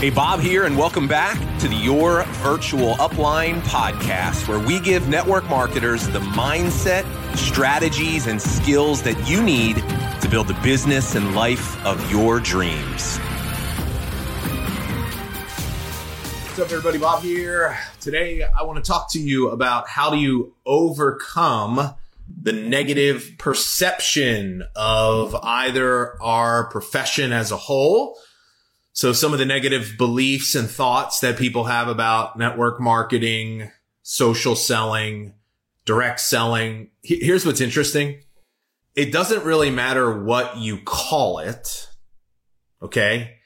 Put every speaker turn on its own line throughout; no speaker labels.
Hey, Bob here, and welcome back to the Your Virtual Upline podcast, where we give network marketers the mindset, strategies, and skills that you need to build the business and life of your dreams.
What's up, everybody? Bob here. Today, I want to talk to you about how do you overcome the negative perception of either our profession as a whole so some of the negative beliefs and thoughts that people have about network marketing, social selling, direct selling. Here's what's interesting. It doesn't really matter what you call it. Okay.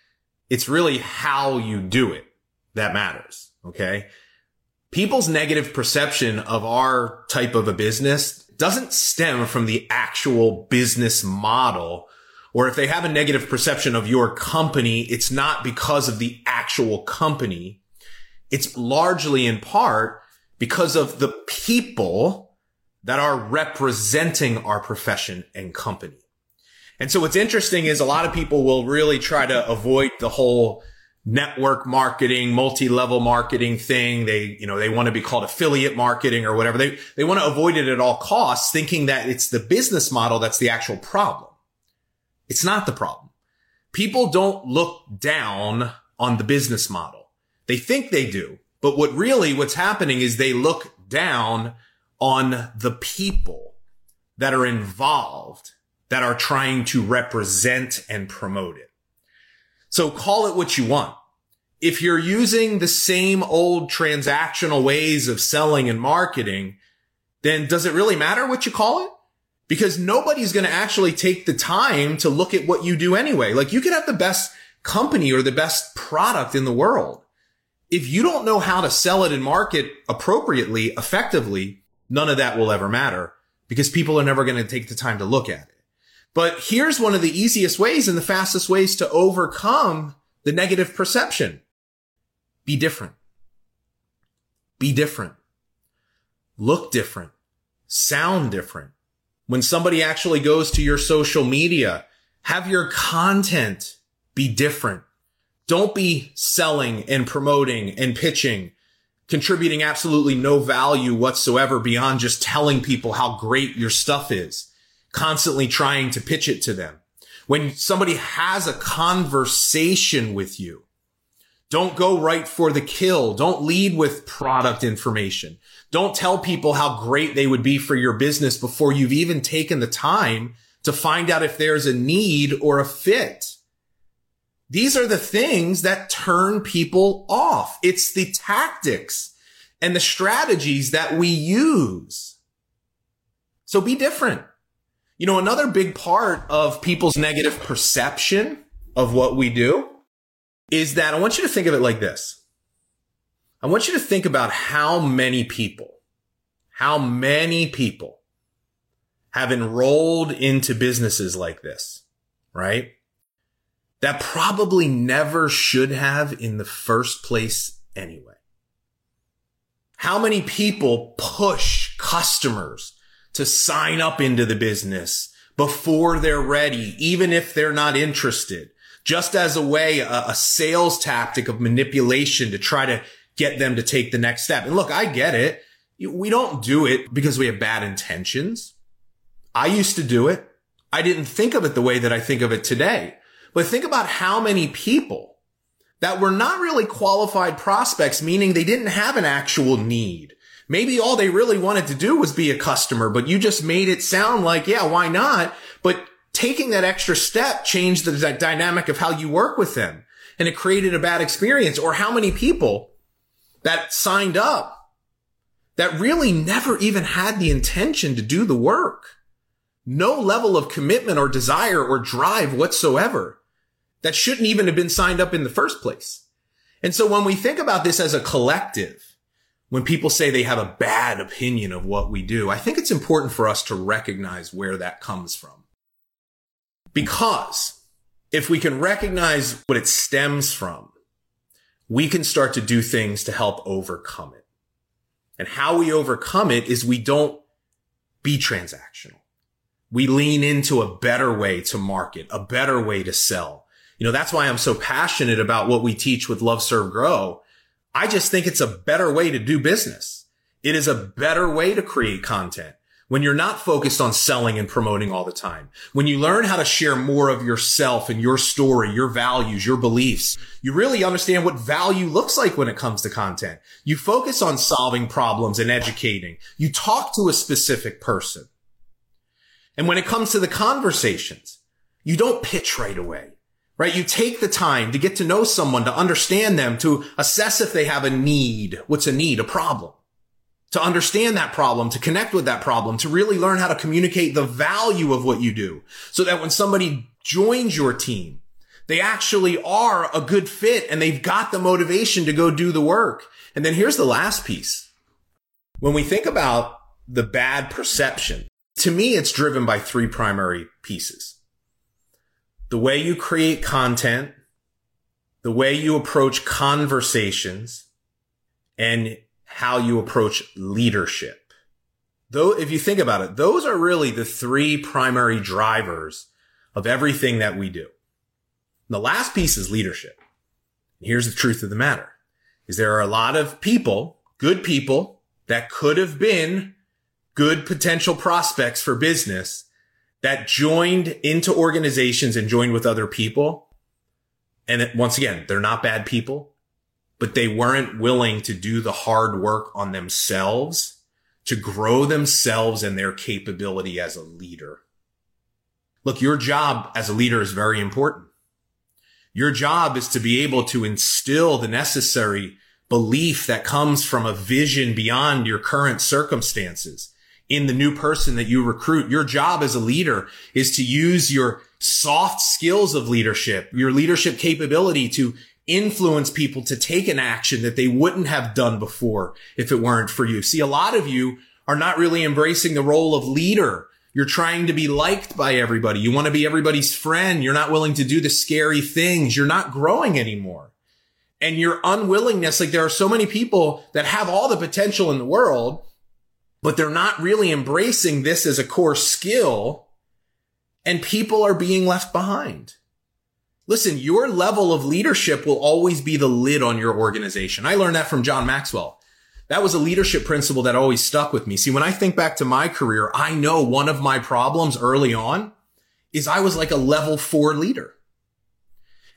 It's really how you do it that matters. Okay. People's negative perception of our type of a business doesn't stem from the actual business model or if they have a negative perception of your company, it's not because of the actual company. It's largely in part because of the people that are representing our profession and company. And so what's interesting is a lot of people will really try to avoid the whole network marketing, multi-level marketing thing. They, you know, they want to be called affiliate marketing or whatever. They, they want to avoid it at all costs, thinking that it's the business model that's the actual problem. It's not the problem. People don't look down on the business model. They think they do. But what really what's happening is they look down on the people that are involved that are trying to represent and promote it. So call it what you want. If you're using the same old transactional ways of selling and marketing, then does it really matter what you call it? Because nobody's going to actually take the time to look at what you do anyway. Like you could have the best company or the best product in the world. If you don't know how to sell it and market appropriately, effectively, none of that will ever matter because people are never going to take the time to look at it. But here's one of the easiest ways and the fastest ways to overcome the negative perception. Be different. Be different. Look different. Sound different when somebody actually goes to your social media, have your content be different. Don't be selling and promoting and pitching, contributing absolutely no value whatsoever beyond just telling people how great your stuff is, constantly trying to pitch it to them. When somebody has a conversation with you, don't go right for the kill. Don't lead with product information. Don't tell people how great they would be for your business before you've even taken the time to find out if there's a need or a fit. These are the things that turn people off. It's the tactics and the strategies that we use. So be different. You know, another big part of people's negative perception of what we do is that I want you to think of it like this. I want you to think about how many people, how many people have enrolled into businesses like this, right? That probably never should have in the first place anyway. How many people push customers to sign up into the business before they're ready, even if they're not interested? Just as a way, a, a sales tactic of manipulation to try to get them to take the next step. And look, I get it. We don't do it because we have bad intentions. I used to do it. I didn't think of it the way that I think of it today. But think about how many people that were not really qualified prospects, meaning they didn't have an actual need. Maybe all they really wanted to do was be a customer, but you just made it sound like, yeah, why not? But taking that extra step changed the dynamic of how you work with them and it created a bad experience or how many people that signed up that really never even had the intention to do the work. No level of commitment or desire or drive whatsoever that shouldn't even have been signed up in the first place. And so when we think about this as a collective, when people say they have a bad opinion of what we do, I think it's important for us to recognize where that comes from. Because if we can recognize what it stems from, we can start to do things to help overcome it. And how we overcome it is we don't be transactional. We lean into a better way to market, a better way to sell. You know, that's why I'm so passionate about what we teach with Love, Serve, Grow. I just think it's a better way to do business. It is a better way to create content when you're not focused on selling and promoting all the time, when you learn how to share more of yourself and your story, your values, your beliefs, you really understand what value looks like when it comes to content. You focus on solving problems and educating. You talk to a specific person. And when it comes to the conversations, you don't pitch right away, right? You take the time to get to know someone, to understand them, to assess if they have a need. What's a need? A problem to understand that problem, to connect with that problem, to really learn how to communicate the value of what you do so that when somebody joins your team, they actually are a good fit and they've got the motivation to go do the work. And then here's the last piece. When we think about the bad perception, to me, it's driven by three primary pieces. The way you create content, the way you approach conversations, and how you approach leadership. Though, if you think about it, those are really the three primary drivers of everything that we do. And the last piece is leadership. Here's the truth of the matter is there are a lot of people, good people that could have been good potential prospects for business that joined into organizations and joined with other people. And once again, they're not bad people but they weren't willing to do the hard work on themselves to grow themselves and their capability as a leader. Look, your job as a leader is very important. Your job is to be able to instill the necessary belief that comes from a vision beyond your current circumstances in the new person that you recruit. Your job as a leader is to use your soft skills of leadership, your leadership capability to influence people to take an action that they wouldn't have done before if it weren't for you. See, a lot of you are not really embracing the role of leader. You're trying to be liked by everybody. You want to be everybody's friend. You're not willing to do the scary things. You're not growing anymore. And your unwillingness, like there are so many people that have all the potential in the world, but they're not really embracing this as a core skill and people are being left behind. Listen, your level of leadership will always be the lid on your organization. I learned that from John Maxwell. That was a leadership principle that always stuck with me. See, when I think back to my career, I know one of my problems early on is I was like a level four leader.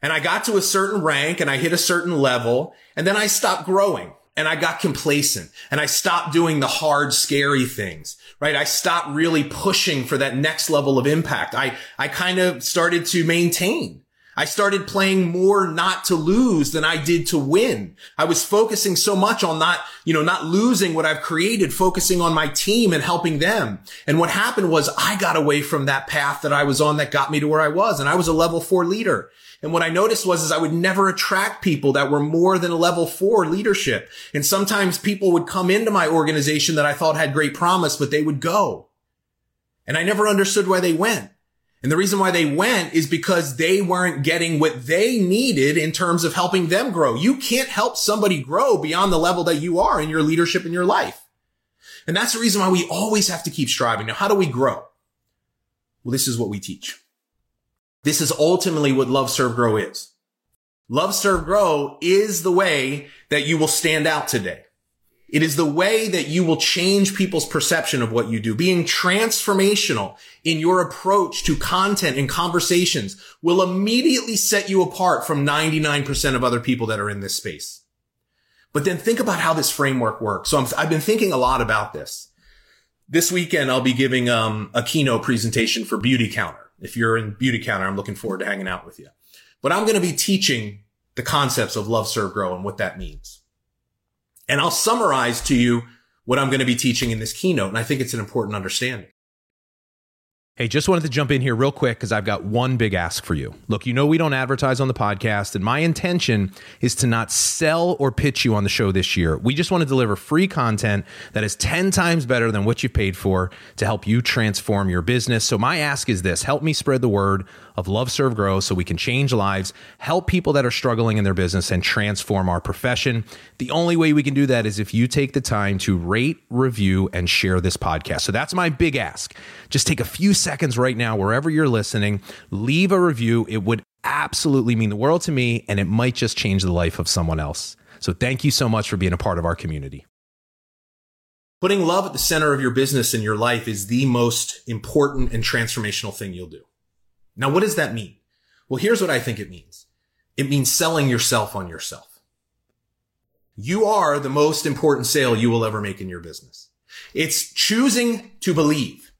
And I got to a certain rank and I hit a certain level and then I stopped growing and I got complacent and I stopped doing the hard, scary things, right? I stopped really pushing for that next level of impact. I, I kind of started to maintain. I started playing more not to lose than I did to win. I was focusing so much on not, you know, not losing what I've created, focusing on my team and helping them. And what happened was I got away from that path that I was on that got me to where I was. And I was a level four leader. And what I noticed was is I would never attract people that were more than a level four leadership. And sometimes people would come into my organization that I thought had great promise, but they would go. And I never understood why they went. And the reason why they went is because they weren't getting what they needed in terms of helping them grow. You can't help somebody grow beyond the level that you are in your leadership in your life. And that's the reason why we always have to keep striving. Now, how do we grow? Well, this is what we teach. This is ultimately what love, serve, grow is. Love, serve, grow is the way that you will stand out today. It is the way that you will change people's perception of what you do. Being transformational in your approach to content and conversations will immediately set you apart from 99% of other people that are in this space. But then think about how this framework works. So i have been thinking a lot about this. This weekend, I'll be giving um, a keynote presentation for Beautycounter. If you're in Beautycounter, I'm looking forward to hanging out with you. But I'm going to be teaching the concepts of love, serve, grow and what that means. And I'll summarize to you what I'm going to be teaching in this keynote. And I think it's an important understanding. Hey, just wanted to jump in here real quick because I've got one big ask for you. Look, you know we don't advertise on the podcast, and my intention is to not sell or pitch you on the show this year. We just want to deliver free content that is 10 times better than what you paid for to help you transform your business. So, my ask is this help me spread the word of Love, Serve, Grow so we can change lives, help people that are struggling in their business, and transform our profession. The only way we can do that is if you take the time to rate, review, and share this podcast. So, that's my big ask. Just take a few seconds right now, wherever you're listening, leave a review. It would
absolutely mean the world to me, and it might just change the life of someone else. So thank you so much for being a part of our community.
Putting love at the center of your business and your life is the most important and transformational thing you'll do. Now, what does that mean? Well, here's what I think it means. It means selling yourself on yourself. You are the most important sale you will ever make in your business. It's choosing to believe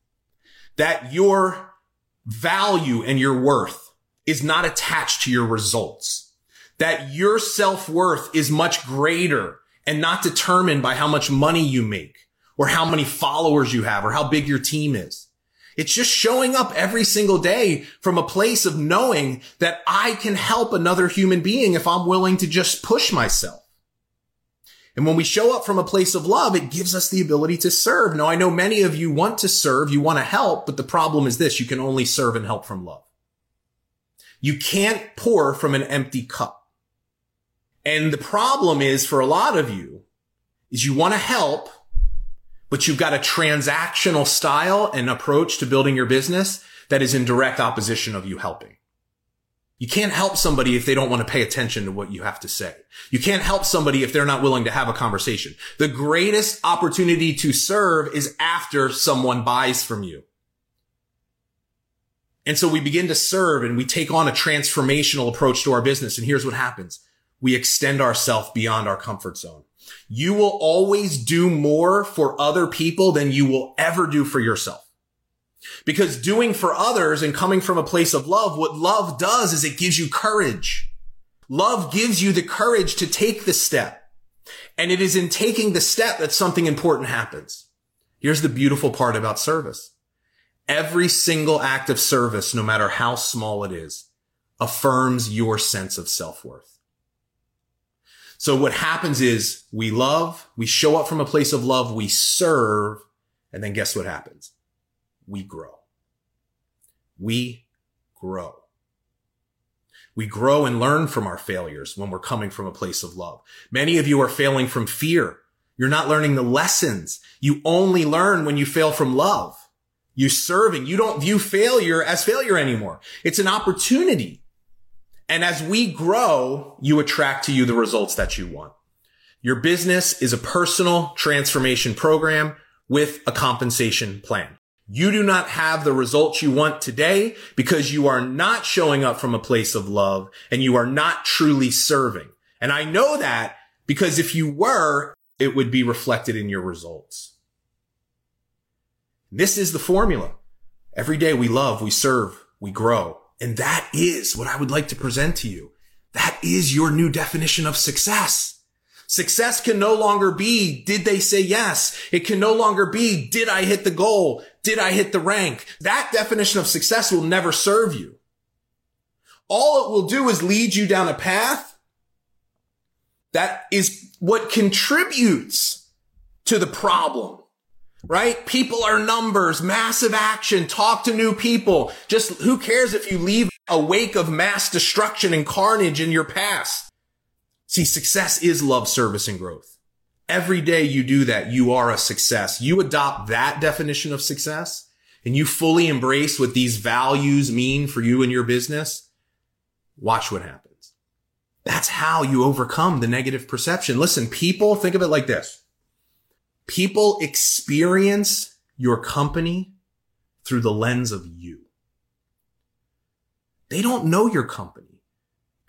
that your value and your worth is not attached to your results, that your self worth is much greater and not determined by how much money you make or how many followers you have or how big your team is. It's just showing up every single day from a place of knowing that I can help another human being if I'm willing to just push myself. And when we show up from a place of love, it gives us the ability to serve. Now, I know many of you want to serve, you want to help, but the problem is this, you can only serve and help from love. You can't pour from an empty cup. And the problem is for a lot of you is you want to help, but you've got a transactional style and approach to building your business that is in direct opposition of you helping. You can't help somebody if they don't want to pay attention to what you have to say. You can't help somebody if they're not willing to have a conversation. The greatest opportunity to serve is after someone buys from you. And so we begin to serve and we take on a transformational approach to our business. And here's what happens. We extend ourselves beyond our comfort zone. You will always do more for other people than you will ever do for yourself. Because doing for others and coming from a place of love, what love does is it gives you courage. Love gives you the courage to take the step. And it is in taking the step that something important happens. Here's the beautiful part about service. Every single act of service, no matter how small it is, affirms your sense of self-worth. So what happens is we love, we show up from a place of love, we serve, and then guess what happens? we grow. We grow. We grow and learn from our failures when we're coming from a place of love. Many of you are failing from fear. You're not learning the lessons. You only learn when you fail from love. You serving. You don't view failure as failure anymore. It's an opportunity. And as we grow, you attract to you the results that you want. Your business is a personal transformation program with a compensation plan. You do not have the results you want today because you are not showing up from a place of love and you are not truly serving. And I know that because if you were, it would be reflected in your results. This is the formula. Every day we love, we serve, we grow. And that is what I would like to present to you. That is your new definition of success. Success can no longer be, did they say yes? It can no longer be, did I hit the goal? Did I hit the rank? That definition of success will never serve you. All it will do is lead you down a path that is what contributes to the problem right? People are numbers, massive action, talk to new people. Just who cares if you leave a wake of mass destruction and carnage in your past? See, success is love, service, and growth. Every day you do that, you are a success. You adopt that definition of success and you fully embrace what these values mean for you and your business. Watch what happens. That's how you overcome the negative perception. Listen, people think of it like this. People experience your company through the lens of you. They don't know your company.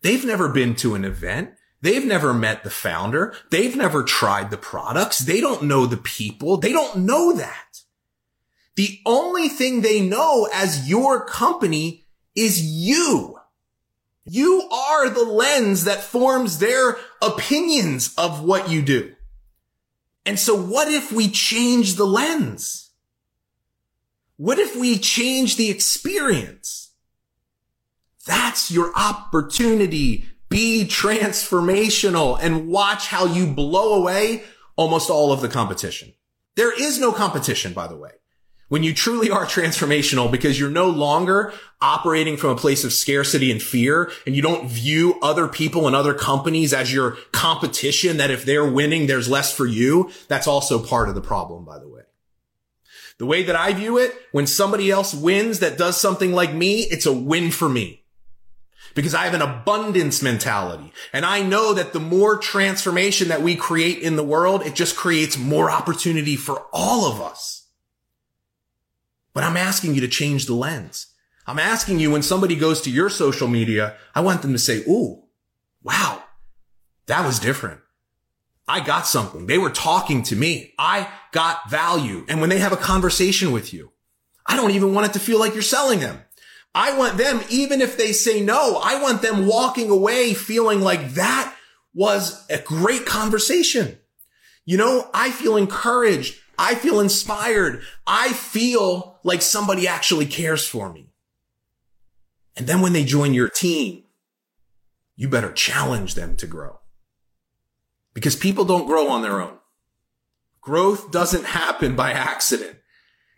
They've never been to an event. They've never met the founder. They've never tried the products. They don't know the people. They don't know that. The only thing they know as your company is you. You are the lens that forms their opinions of what you do. And so what if we change the lens? What if we change the experience? That's your opportunity be transformational and watch how you blow away almost all of the competition. There is no competition, by the way. When you truly are transformational because you're no longer operating from a place of scarcity and fear and you don't view other people and other companies as your competition that if they're winning, there's less for you. That's also part of the problem, by the way. The way that I view it, when somebody else wins that does something like me, it's a win for me. because I have an abundance mentality. And I know that the more transformation that we create in the world, it just creates more opportunity for all of us. But I'm asking you to change the lens. I'm asking you when somebody goes to your social media, I want them to say, Ooh, wow, that was different. I got something. They were talking to me. I got value. And when they have a conversation with you, I don't even want it to feel like you're selling them. I want them, even if they say no, I want them walking away feeling like that was a great conversation. You know, I feel encouraged. I feel inspired. I feel like somebody actually cares for me. And then when they join your team, you better challenge them to grow because people don't grow on their own. Growth doesn't happen by accident.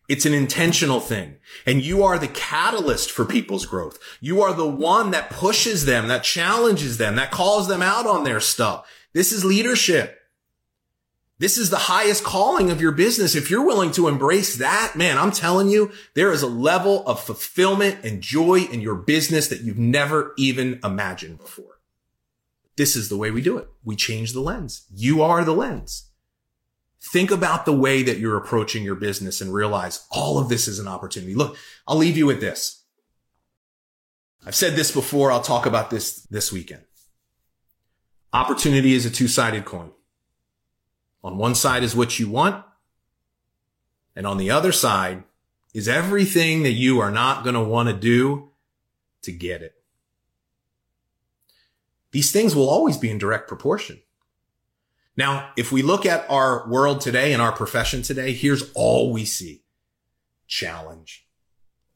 It's an intentional thing. And you are the catalyst for people's growth. You are the one that pushes them, that challenges them, that calls them out on their stuff. This is leadership. This is the highest calling of your business. If you're willing to embrace that, man, I'm telling you, there is a level of fulfillment and joy in your business that you've never even imagined before. This is the way we do it. We change the lens. You are the lens. Think about the way that you're approaching your business and realize all of this is an opportunity. Look, I'll leave you with this. I've said this before. I'll talk about this this weekend. Opportunity is a two-sided coin. On one side is what you want. And on the other side is everything that you are not going to want to do to get it. These things will always be in direct proportion. Now, if we look at our world today and our profession today, here's all we see. Challenge.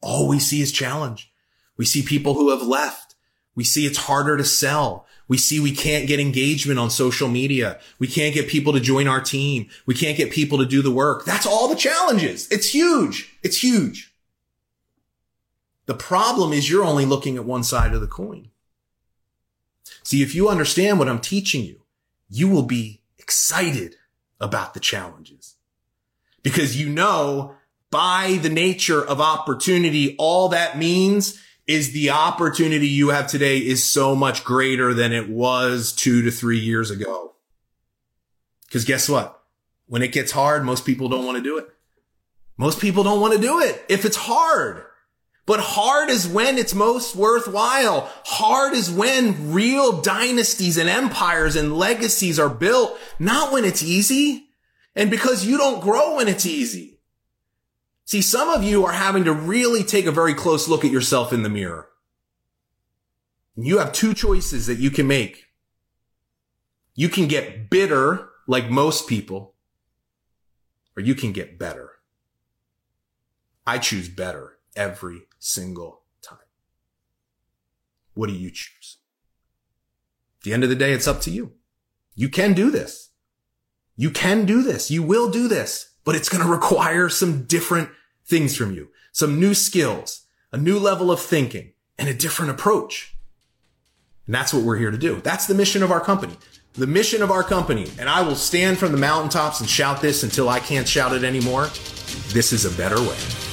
All we see is challenge. We see people who have left. We see it's harder to sell. We see we can't get engagement on social media. We can't get people to join our team. We can't get people to do the work. That's all the challenges. It's huge. It's huge. The problem is you're only looking at one side of the coin. See, if you understand what I'm teaching you, you will be excited about the challenges because you know by the nature of opportunity, all that means is the opportunity you have today is so much greater than it was two to three years ago. Cause guess what? When it gets hard, most people don't want to do it. Most people don't want to do it if it's hard. But hard is when it's most worthwhile. Hard is when real dynasties and empires and legacies are built, not when it's easy. And because you don't grow when it's easy. See, some of you are having to really take a very close look at yourself in the mirror. You have two choices that you can make. You can get bitter like most people, or you can get better. I choose better every single time. What do you choose? At the end of the day, it's up to you. You can do this. You can do this. You will do this, but it's going to require some different things from you, some new skills, a new level of thinking and a different approach. And that's what we're here to do. That's the mission of our company. The mission of our company, and I will stand from the mountaintops and shout this until I can't shout it anymore. This is a better way.